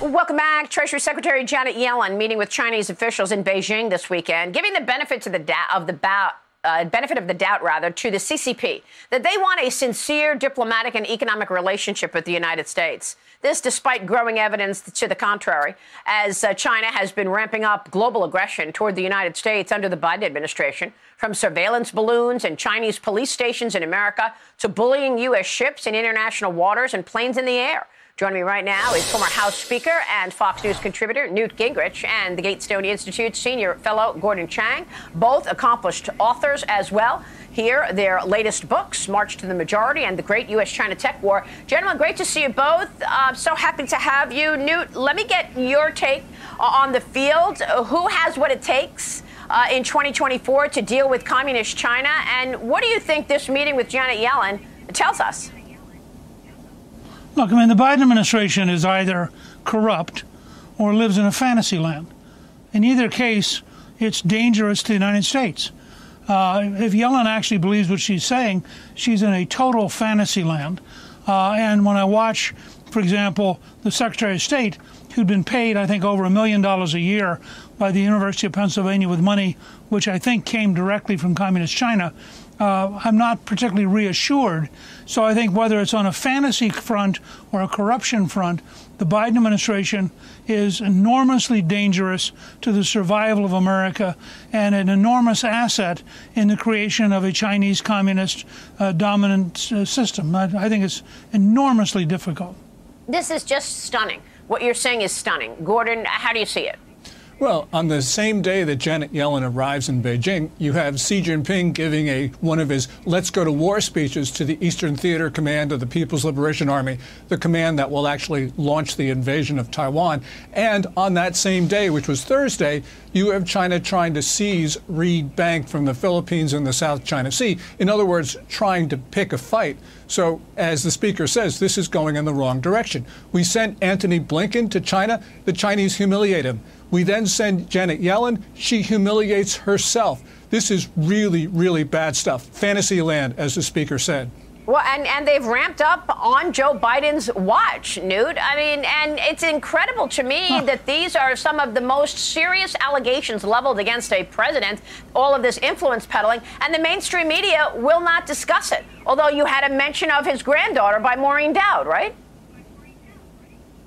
Welcome back. Treasury Secretary Janet Yellen meeting with Chinese officials in Beijing this weekend, giving the benefit of the, da- of the uh, benefit of the doubt, rather, to the CCP that they want a sincere diplomatic and economic relationship with the United States. This, despite growing evidence to the contrary, as uh, China has been ramping up global aggression toward the United States under the Biden administration, from surveillance balloons and Chinese police stations in America to bullying U.S. ships in international waters and planes in the air. Joining me right now is former House Speaker and Fox News contributor Newt Gingrich and the Gatestone Institute senior fellow Gordon Chang, both accomplished authors as well. Here, their latest books, March to the Majority and The Great U.S. China Tech War. Gentlemen, great to see you both. Uh, so happy to have you. Newt, let me get your take on the field. Who has what it takes? Uh, in 2024 to deal with communist China. And what do you think this meeting with Janet Yellen tells us? Look, I mean, the Biden administration is either corrupt or lives in a fantasy land. In either case, it's dangerous to the United States. Uh, if Yellen actually believes what she's saying, she's in a total fantasy land. Uh, and when I watch, for example, the Secretary of State, who'd been paid, I think, over a million dollars a year by the University of Pennsylvania with money which I think came directly from Communist China, uh, I'm not particularly reassured. So I think whether it's on a fantasy front or a corruption front, the Biden administration is enormously dangerous to the survival of America and an enormous asset in the creation of a Chinese communist uh, dominant uh, system. I, I think it's enormously difficult. This is just stunning. What you're saying is stunning. Gordon, how do you see it? Well, on the same day that Janet Yellen arrives in Beijing, you have Xi Jinping giving a one of his "Let's go to war" speeches to the Eastern Theater Command of the People's Liberation Army, the command that will actually launch the invasion of Taiwan. And on that same day, which was Thursday, you have China trying to seize Reed Bank from the Philippines in the South China Sea. In other words, trying to pick a fight. So, as the speaker says, this is going in the wrong direction. We sent Antony Blinken to China. The Chinese humiliate him. We then send Janet Yellen. She humiliates herself. This is really, really bad stuff. Fantasy land, as the speaker said. Well, and, and they've ramped up on Joe Biden's watch, Newt. I mean, and it's incredible to me huh. that these are some of the most serious allegations leveled against a president, all of this influence peddling, and the mainstream media will not discuss it. Although you had a mention of his granddaughter by Maureen Dowd, right?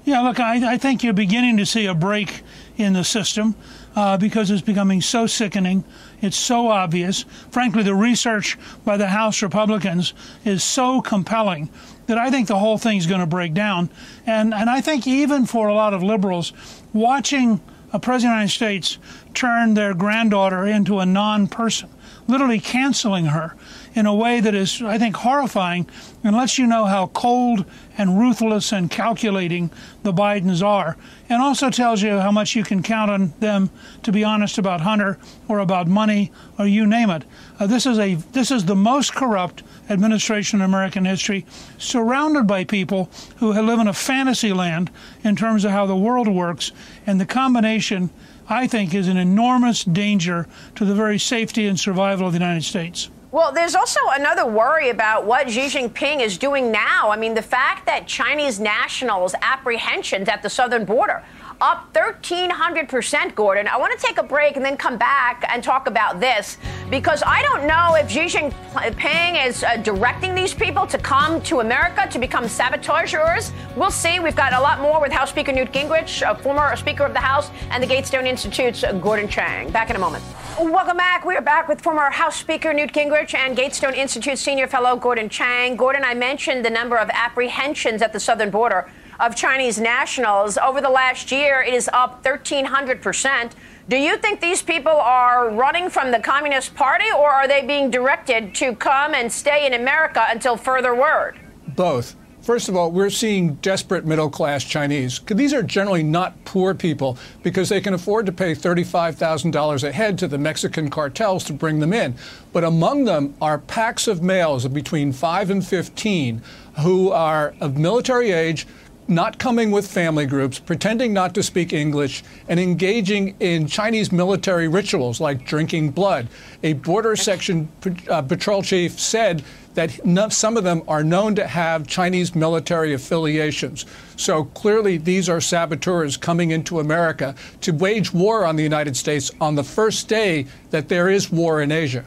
Yeah, look, I, I think you're beginning to see a break in the system uh, because it's becoming so sickening. It's so obvious. Frankly, the research by the House Republicans is so compelling that I think the whole thing is going to break down. And, and I think even for a lot of liberals, watching a president of the United States turn their granddaughter into a non person, literally canceling her in a way that is, I think, horrifying and lets you know how cold and ruthless and calculating the Bidens are, and also tells you how much you can count on them to be honest about Hunter or about money or you name it. Uh, this is a this is the most corrupt administration in American history, surrounded by people who live in a fantasy land in terms of how the world works, and the combination. I think is an enormous danger to the very safety and survival of the United States. Well, there's also another worry about what Xi Jinping is doing now. I mean, the fact that Chinese nationals' apprehensions at the southern border up 1,300%, Gordon. I want to take a break and then come back and talk about this because I don't know if Xi Jinping is uh, directing these people to come to America to become sabotageurs. We'll see. We've got a lot more with House Speaker Newt Gingrich, a former Speaker of the House, and the Gatestone Institute's Gordon Chang. Back in a moment. Welcome back. We are back with former House Speaker Newt Gingrich and Gatestone Institute senior fellow Gordon Chang. Gordon, I mentioned the number of apprehensions at the southern border of Chinese nationals. Over the last year, it is up 1,300%. Do you think these people are running from the Communist Party, or are they being directed to come and stay in America until further word? Both. First of all, we're seeing desperate middle class Chinese. These are generally not poor people because they can afford to pay $35,000 a head to the Mexican cartels to bring them in. But among them are packs of males of between 5 and 15 who are of military age, not coming with family groups, pretending not to speak English, and engaging in Chinese military rituals like drinking blood. A border section uh, patrol chief said that some of them are known to have Chinese military affiliations. So clearly, these are saboteurs coming into America to wage war on the United States on the first day that there is war in Asia.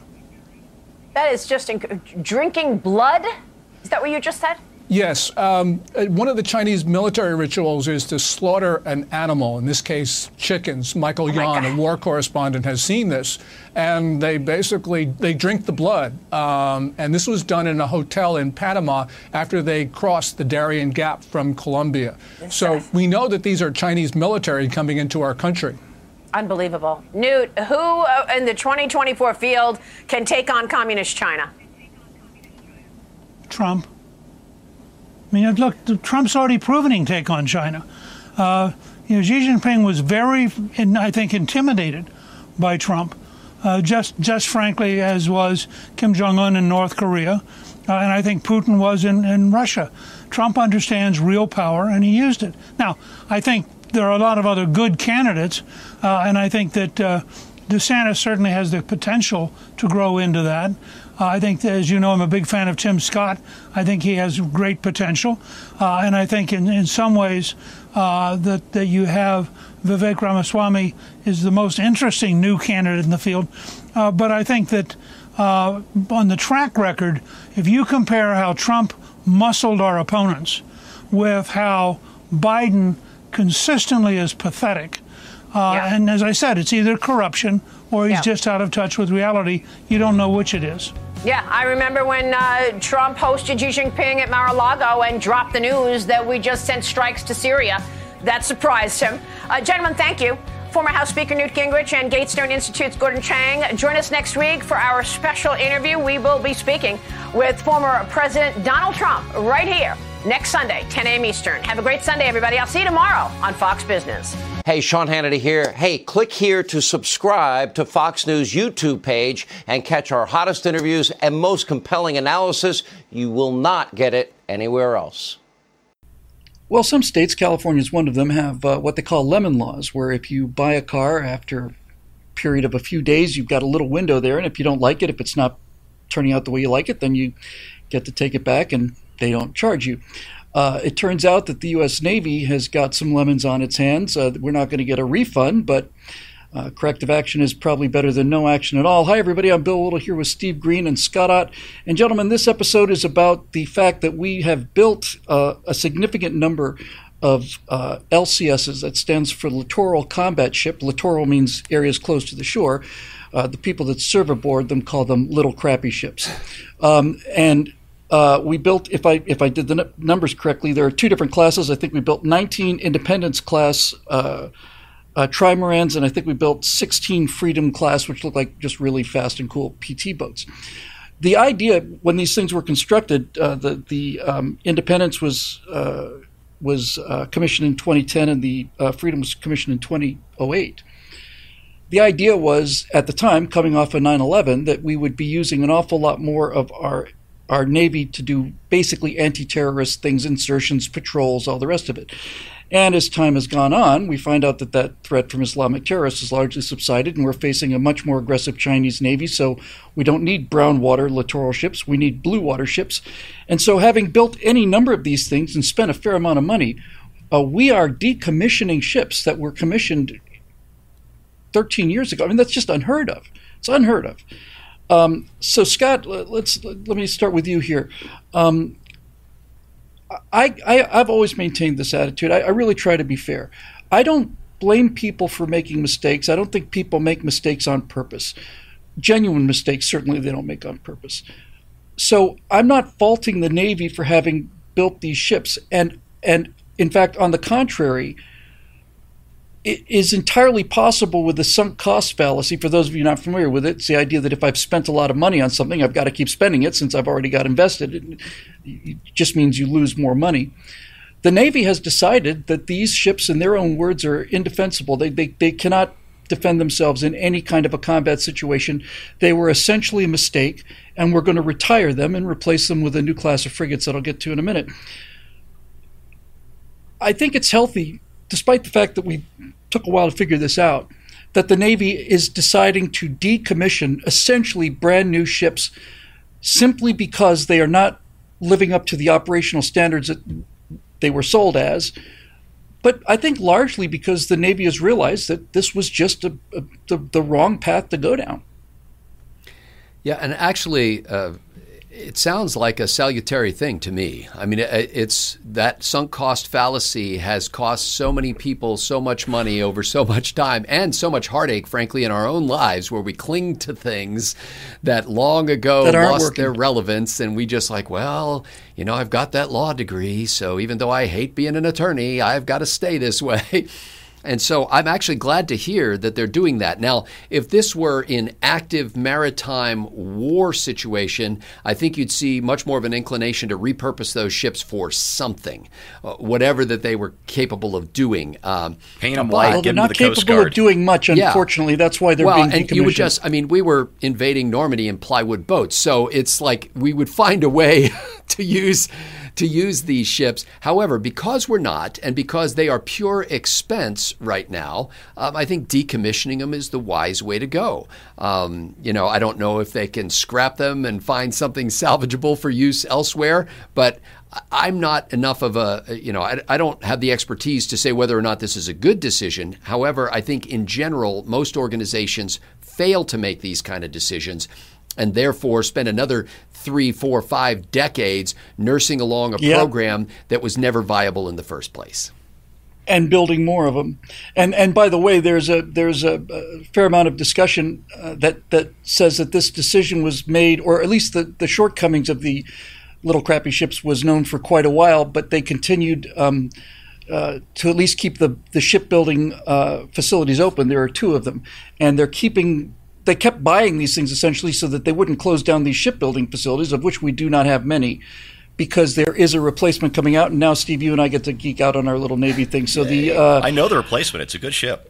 That is just drinking blood? Is that what you just said? Yes. Um, uh, one of the Chinese military rituals is to slaughter an animal, in this case, chickens. Michael oh Yon, a war correspondent, has seen this. And they basically, they drink the blood. Um, and this was done in a hotel in Panama after they crossed the Darien Gap from Colombia. Yes, so we know that these are Chinese military coming into our country. Unbelievable. Newt, who uh, in the 2024 field can take on communist China? Trump. I mean, look, Trump's already proven he take on China. Uh, you know, Xi Jinping was very, I think, intimidated by Trump, uh, just, just frankly, as was Kim Jong Un in North Korea, uh, and I think Putin was in, in Russia. Trump understands real power, and he used it. Now, I think there are a lot of other good candidates, uh, and I think that uh, DeSantis certainly has the potential to grow into that. Uh, I think, as you know, I'm a big fan of Tim Scott. I think he has great potential. Uh, and I think in, in some ways uh, that, that you have Vivek Ramaswamy is the most interesting new candidate in the field. Uh, but I think that uh, on the track record, if you compare how Trump muscled our opponents with how Biden consistently is pathetic, uh, yeah. and as I said, it's either corruption or he's yeah. just out of touch with reality. You don't know which it is. Yeah, I remember when uh, Trump hosted Xi Jinping at Mar-a-Lago and dropped the news that we just sent strikes to Syria. That surprised him. Uh, gentlemen, thank you. Former House Speaker Newt Gingrich and Gatestone Institute's Gordon Chang join us next week for our special interview. We will be speaking with former President Donald Trump right here next Sunday, 10 a.m. Eastern. Have a great Sunday, everybody. I'll see you tomorrow on Fox Business. Hey, Sean Hannity here. Hey, click here to subscribe to Fox News YouTube page and catch our hottest interviews and most compelling analysis. You will not get it anywhere else. Well, some states, California is one of them, have uh, what they call lemon laws, where if you buy a car after a period of a few days, you've got a little window there, and if you don't like it, if it's not turning out the way you like it, then you get to take it back and they don't charge you. Uh, it turns out that the U.S. Navy has got some lemons on its hands. Uh, we're not going to get a refund, but uh, corrective action is probably better than no action at all. Hi, everybody. I'm Bill Whittle here with Steve Green and Scott Ott. And, gentlemen, this episode is about the fact that we have built uh, a significant number of uh, LCSs, that stands for Littoral Combat Ship. Littoral means areas close to the shore. Uh, the people that serve aboard them call them little crappy ships. Um, and uh, we built, if I if I did the n- numbers correctly, there are two different classes. I think we built 19 Independence class uh, uh, trimarans, and I think we built 16 Freedom class, which look like just really fast and cool PT boats. The idea when these things were constructed, uh, the the um, Independence was uh, was uh, commissioned in 2010, and the Freedom was commissioned in 2008 the idea was at the time coming off of 9-11 that we would be using an awful lot more of our our Navy to do basically anti terrorist things, insertions, patrols, all the rest of it. And as time has gone on, we find out that that threat from Islamic terrorists has largely subsided, and we're facing a much more aggressive Chinese Navy. So we don't need brown water littoral ships, we need blue water ships. And so, having built any number of these things and spent a fair amount of money, uh, we are decommissioning ships that were commissioned 13 years ago. I mean, that's just unheard of. It's unheard of. Um, so Scott, let's let me start with you here. Um, I, I have always maintained this attitude. I, I really try to be fair. I don't blame people for making mistakes. I don't think people make mistakes on purpose. Genuine mistakes, certainly, they don't make on purpose. So I'm not faulting the Navy for having built these ships, and and in fact, on the contrary, it is entirely possible with the sunk cost fallacy. For those of you not familiar with it, it's the idea that if I've spent a lot of money on something, I've got to keep spending it since I've already got invested. It just means you lose more money. The Navy has decided that these ships, in their own words, are indefensible. They, they, they cannot defend themselves in any kind of a combat situation. They were essentially a mistake, and we're going to retire them and replace them with a new class of frigates that I'll get to in a minute. I think it's healthy despite the fact that we took a while to figure this out, that the Navy is deciding to decommission essentially brand new ships simply because they are not living up to the operational standards that they were sold as. But I think largely because the Navy has realized that this was just a, a, the, the wrong path to go down. Yeah, and actually, uh, it sounds like a salutary thing to me. I mean, it's that sunk cost fallacy has cost so many people so much money over so much time and so much heartache, frankly, in our own lives, where we cling to things that long ago that lost working. their relevance, and we just like, well, you know, I've got that law degree, so even though I hate being an attorney, I've got to stay this way. And so I'm actually glad to hear that they're doing that. Now, if this were in active maritime war situation, I think you'd see much more of an inclination to repurpose those ships for something, uh, whatever that they were capable of doing. Um, Paint them white, well, they're not the capable of doing much, unfortunately. Yeah. That's why they're well, being and you would just, I mean, we were invading Normandy in plywood boats, so it's like we would find a way to use to use these ships. However, because we're not, and because they are pure expense right now, um, I think decommissioning them is the wise way to go. Um, you know, I don't know if they can scrap them and find something salvageable for use elsewhere, but I'm not enough of a, you know, I, I, don't have the expertise to say whether or not this is a good decision. However, I think in general, most organizations fail to make these kind of decisions and therefore spend another three, four, five decades nursing along a yep. program that was never viable in the first place. And building more of them, and and by the way, there's a there's a, a fair amount of discussion uh, that that says that this decision was made, or at least the the shortcomings of the little crappy ships was known for quite a while, but they continued. Um, uh, to at least keep the the shipbuilding uh, facilities open. There are two of them, and they're keeping they kept buying these things essentially so that they wouldn't close down these shipbuilding facilities, of which we do not have many, because there is a replacement coming out. And now, Steve, you and I get to geek out on our little Navy thing. So the uh, I know the replacement; it's a good ship.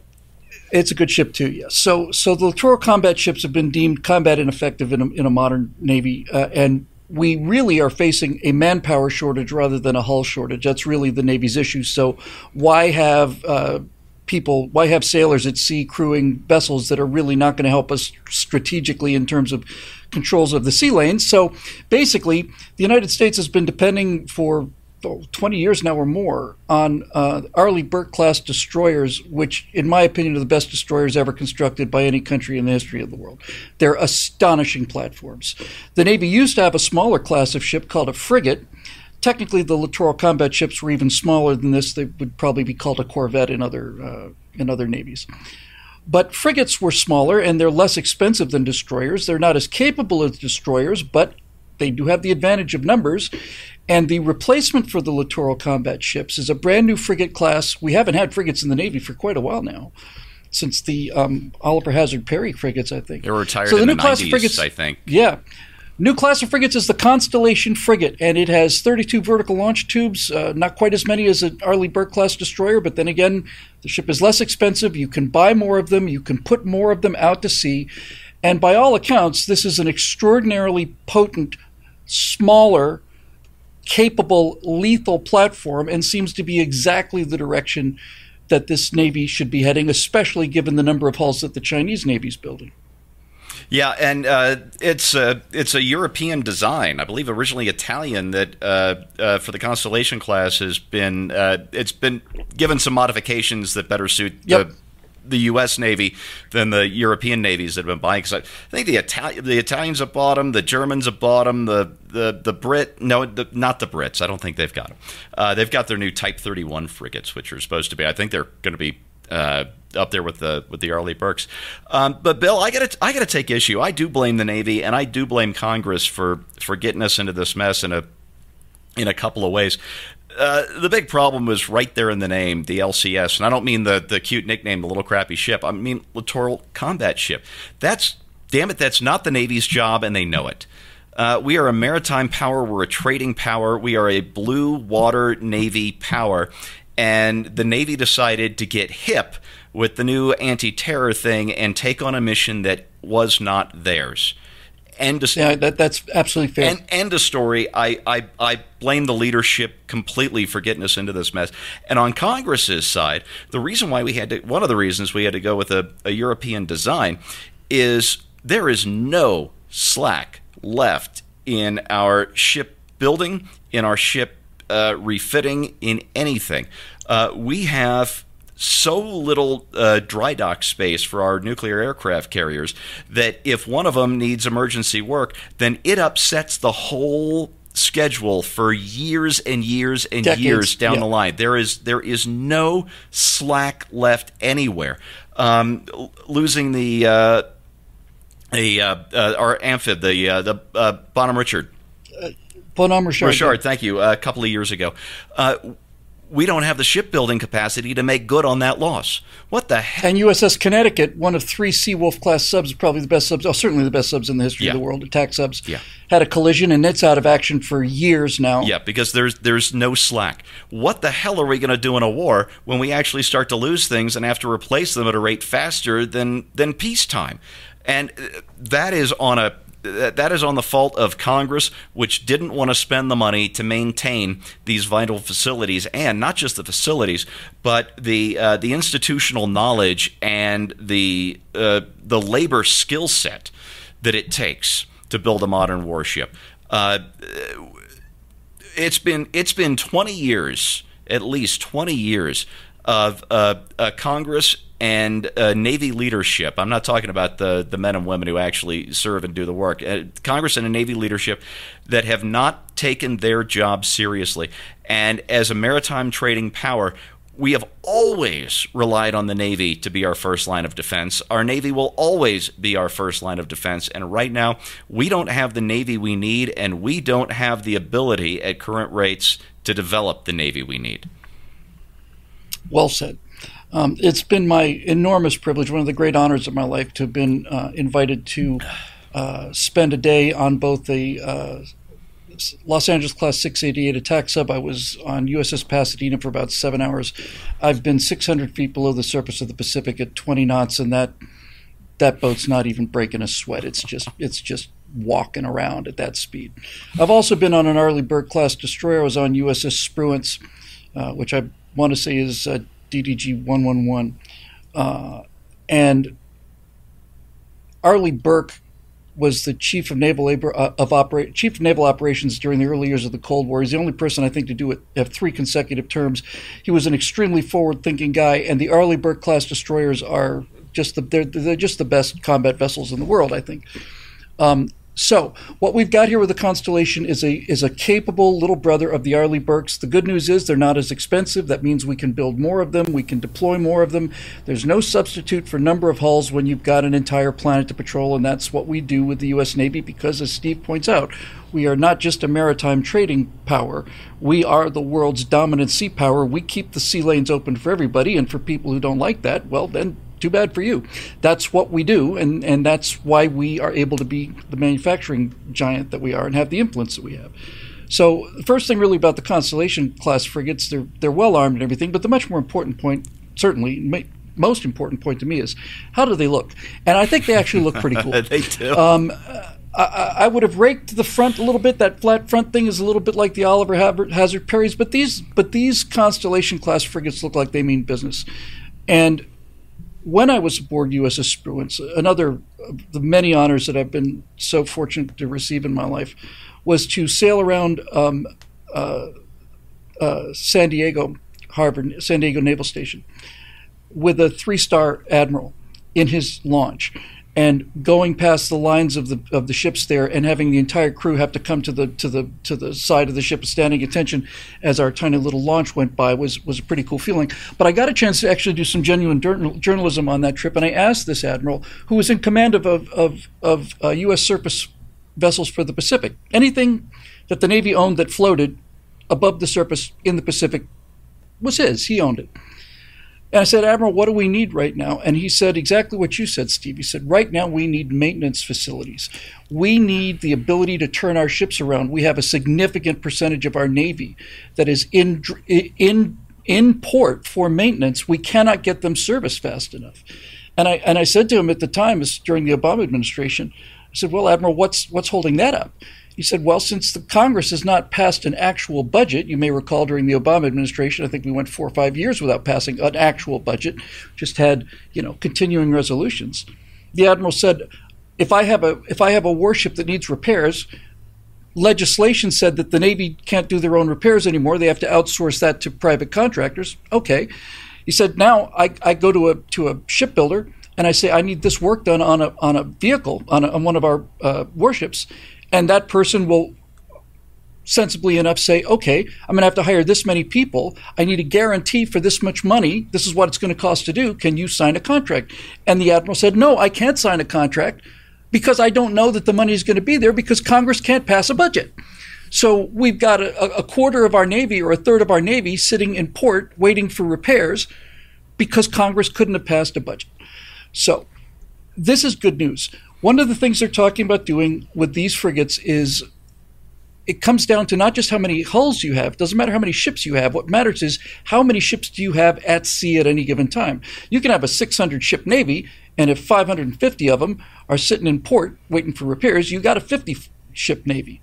It's a good ship too, yes. So, so the littoral combat ships have been deemed combat ineffective in a, in a modern Navy, uh, and we really are facing a manpower shortage rather than a hull shortage. That's really the Navy's issue. So, why have uh, people, why have sailors at sea crewing vessels that are really not going to help us strategically in terms of controls of the sea lanes? So basically, the United States has been depending for 20 years now or more on uh, Arleigh Burke class destroyers, which, in my opinion, are the best destroyers ever constructed by any country in the history of the world. They're astonishing platforms. The Navy used to have a smaller class of ship called a frigate, technically the littoral combat ships were even smaller than this. They would probably be called a corvette in other uh, in other navies. But frigates were smaller and they're less expensive than destroyers. They're not as capable as destroyers, but they do have the advantage of numbers. And the replacement for the littoral combat ships is a brand new frigate class. We haven't had frigates in the Navy for quite a while now, since the um, Oliver Hazard Perry frigates, I think. They were retired so the in new the class 90s, of frigates, I think. Yeah. New class of frigates is the Constellation frigate, and it has 32 vertical launch tubes, uh, not quite as many as an Arleigh Burke class destroyer, but then again, the ship is less expensive. You can buy more of them, you can put more of them out to sea, and by all accounts, this is an extraordinarily potent, smaller, capable, lethal platform, and seems to be exactly the direction that this Navy should be heading, especially given the number of hulls that the Chinese Navy is building. Yeah, and uh, it's a it's a European design, I believe, originally Italian. That uh, uh, for the Constellation class has been uh, it's been given some modifications that better suit yep. the the U.S. Navy than the European navies that have been buying. Because I think the Italian, the Italians have bought them, the Germans have bought them, the the the Brit, no, the, not the Brits. I don't think they've got them. Uh, they've got their new Type 31 frigates, which are supposed to be. I think they're going to be uh, up there with the with the Arleigh Burkes. Um, but Bill, I got to I got to take issue. I do blame the Navy and I do blame Congress for for getting us into this mess in a in a couple of ways. Uh, the big problem was right there in the name, the LCS, and I don't mean the the cute nickname, the little crappy ship. I mean littoral combat ship. That's damn it, that's not the Navy's job, and they know it. Uh, we are a maritime power. We're a trading power. We are a blue water navy power, and the Navy decided to get hip with the new anti terror thing and take on a mission that was not theirs. End of, yeah, that, that's absolutely fair. And end of story. I, I, I blame the leadership completely for getting us into this mess. And on Congress's side, the reason why we had to, one of the reasons we had to go with a, a European design is there is no slack left in our ship building, in our ship uh, refitting, in anything. Uh, we have so little uh, dry dock space for our nuclear aircraft carriers that if one of them needs emergency work, then it upsets the whole schedule for years and years and Decades, years down yeah. the line. There is there is no slack left anywhere. Um, losing the uh, the uh, uh, our amphib, the uh, the uh, Bonham Richard Bonhomme Richard. Richard, thank you. a couple of years ago, uh, we don't have the shipbuilding capacity to make good on that loss. What the heck? And USS Connecticut, one of three Seawolf class subs, probably the best subs, oh, certainly the best subs in the history Yeah. of the world, attack subs, Yeah. had a collision and it's out of action for years now. Yeah, because there's there's no slack. What the hell are we going to do in a war when we actually start to lose things and have to replace them at a rate faster than than peacetime? And uh, that is on a that that is on the fault of Congress, which didn't want to spend the money to maintain these vital facilities, and not just the facilities, but the uh, the institutional knowledge and the uh, the labor skill set that it takes to build a modern warship. Uh, it's been it's been 20 years, at least 20 years of uh, uh, Congress and uh, Navy leadership. I'm not talking about the the men and women who actually serve and do the work. Uh, Congress and Navy leadership that have not taken their job seriously. And as a maritime trading power, we have always relied on the Navy to be our first line of defense. Our Navy will always be our first line of defense. And right now, we don't have the Navy we need, and we don't have the ability at current rates to develop the Navy we need. Well said. Um, it's been my enormous privilege, one of the great honors of my life, to have been uh, invited to uh, spend a day on both the uh, Los Angeles Class 688 attack sub. I was on USS Pasadena for about seven hours. I've been 600 feet below the surface of the Pacific at 20 knots, and that that boat's not even breaking a sweat. It's just it's just walking around at that speed. I've also been on an Arleigh Burke class destroyer. I was on USS Spruance, uh, which I want to say is uh, DDG 111, uh, and Arleigh Burke was the chief of naval labor, uh, of opera, chief of naval operations during the early years of the Cold War. He's the only person I think to do it have three consecutive terms. He was an extremely forward-thinking guy, and the Arleigh Burke class destroyers are just the they're, they're just the best combat vessels in the world, I think. Um, so what we've got here with the Constellation is a is a capable little brother of the Arleigh Burkes. The good news is they're not as expensive. That means we can build more of them. We can deploy more of them. There's no substitute for number of hulls when you've got an entire planet to patrol, and that's what we do with the U.S. Navy. Because as Steve points out, we are not just a maritime trading power. We are the world's dominant sea power. We keep the sea lanes open for everybody, and for people who don't like that, well then too bad for you. That's what we do, and, and that's why we are able to be the manufacturing giant that we are and have the influence that we have. So the first thing really about the Constellation class frigates, they're they're well armed and everything, but the much more important point, certainly ma- most important point to me is how do they look? And I think they actually look pretty cool. they do. Um, I, I would have raked the front a little bit. That flat front thing is a little bit like the Oliver Hazard Perrys, but these but these Constellation class frigates look like they mean business. And when I was aboard USS Spruance, another of the many honors that I've been so fortunate to receive in my life was to sail around um, uh, uh, San Diego Harbor, San Diego Naval Station, with a three-star admiral in his launch, and going past the lines of the of the ships there, and having the entire crew have to come to the to the to the side of the ship, standing attention as our tiny little launch went by was was a pretty cool feeling. But I got a chance to actually do some genuine journal, journalism on that trip, and I asked this admiral, who was in command of of of, of uh, U.S. surface vessels for the Pacific, anything that the Navy owned that floated above the surface in the Pacific was his. He owned it. And I said, Admiral, what do we need right now? And he said exactly what you said, Steve. He said, right now we need maintenance facilities. We need the ability to turn our ships around. We have a significant percentage of our Navy that is in, in, in port for maintenance. We cannot get them serviced fast enough. And I, and I said to him at the time, during the Obama administration, I said, well, Admiral, what's, what's holding that up? He said, well, since the Congress has not passed an actual budget, you may recall during the Obama administration, I think we went four or five years without passing an actual budget, just had, you know, continuing resolutions. The Admiral said, if I have a if I have a warship that needs repairs, legislation said that the Navy can't do their own repairs anymore. They have to outsource that to private contractors. Okay. He said, now I, I go to a to a shipbuilder and I say I need this work done on a on a vehicle on, a, on one of our uh, warships, and that person will sensibly enough say, okay, I'm going to have to hire this many people. I need a guarantee for this much money. This is what it's going to cost to do. Can you sign a contract? And the admiral said, no, I can't sign a contract because I don't know that the money is going to be there because Congress can't pass a budget. So we've got a, a, quarter of our Navy or a third of our Navy sitting in port waiting for repairs because Congress couldn't have passed a budget. So this is good news. One of the things they're talking about doing with these frigates is it comes down to not just how many hulls you have, doesn't matter how many ships you have. What matters is how many ships do you have at sea at any given time. You can have a 600 ship Navy, and if 550 of them are sitting in port waiting for repairs, you got a 50 ship Navy.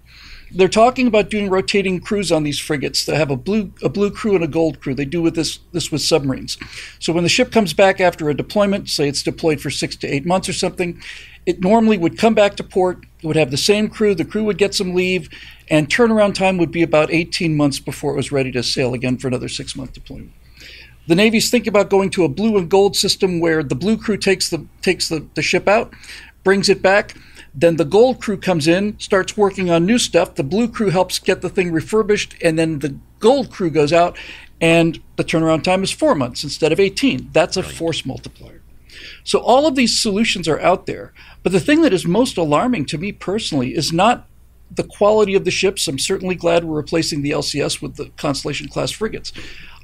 They're talking about doing rotating crews on these frigates. They have a blue a blue crew and a gold crew. They do with this this with submarines. So when the ship comes back after a deployment, say it's deployed for six to eight months or something, it normally would come back to port. It would have the same crew. The crew would get some leave, and turnaround time would be about 18 months before it was ready to sail again for another six month deployment. The Navy's thinking about going to a blue and gold system where the blue crew takes the takes the, the ship out, brings it back. Then the gold crew comes in, starts working on new stuff. The blue crew helps get the thing refurbished, and then the gold crew goes out, and the turnaround time is four months instead of 18. That's a force multiplier. So all of these solutions are out there. But the thing that is most alarming to me personally is not the quality of the ships. I'm certainly glad we're replacing the LCS with the Constellation class frigates.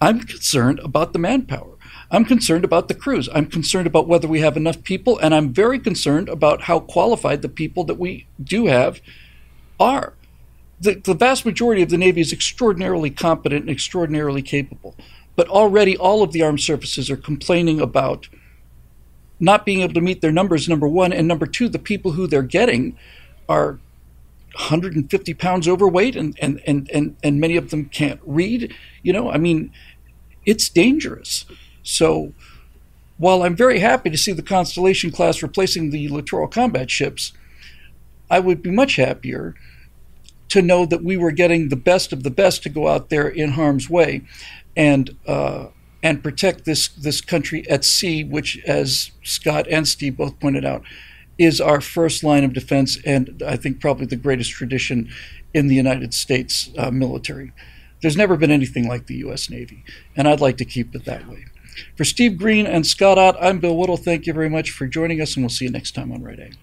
I'm concerned about the manpower. I'm concerned about the crews. I'm concerned about whether we have enough people, and I'm very concerned about how qualified the people that we do have are. The, the vast majority of the Navy is extraordinarily competent and extraordinarily capable. But already all of the armed services are complaining about not being able to meet their numbers, number one. And number two, the people who they're getting are 150 pounds overweight and, and, and, and, and many of them can't read. You know, I mean, it's dangerous. So while I'm very happy to see the Constellation class replacing the littoral combat ships, I would be much happier to know that we were getting the best of the best to go out there in harm's way and uh, and protect this this country at sea, which, as Scott and Steve both pointed out, is our first line of defense, and I think probably the greatest tradition in the United States uh, military. There's never been anything like the U.S. Navy, and I'd like to keep it that way. For Steve Green and Scott Ott, I'm Bill Whittle. Thank you very much for joining us, and we'll see you next time on Right Angle.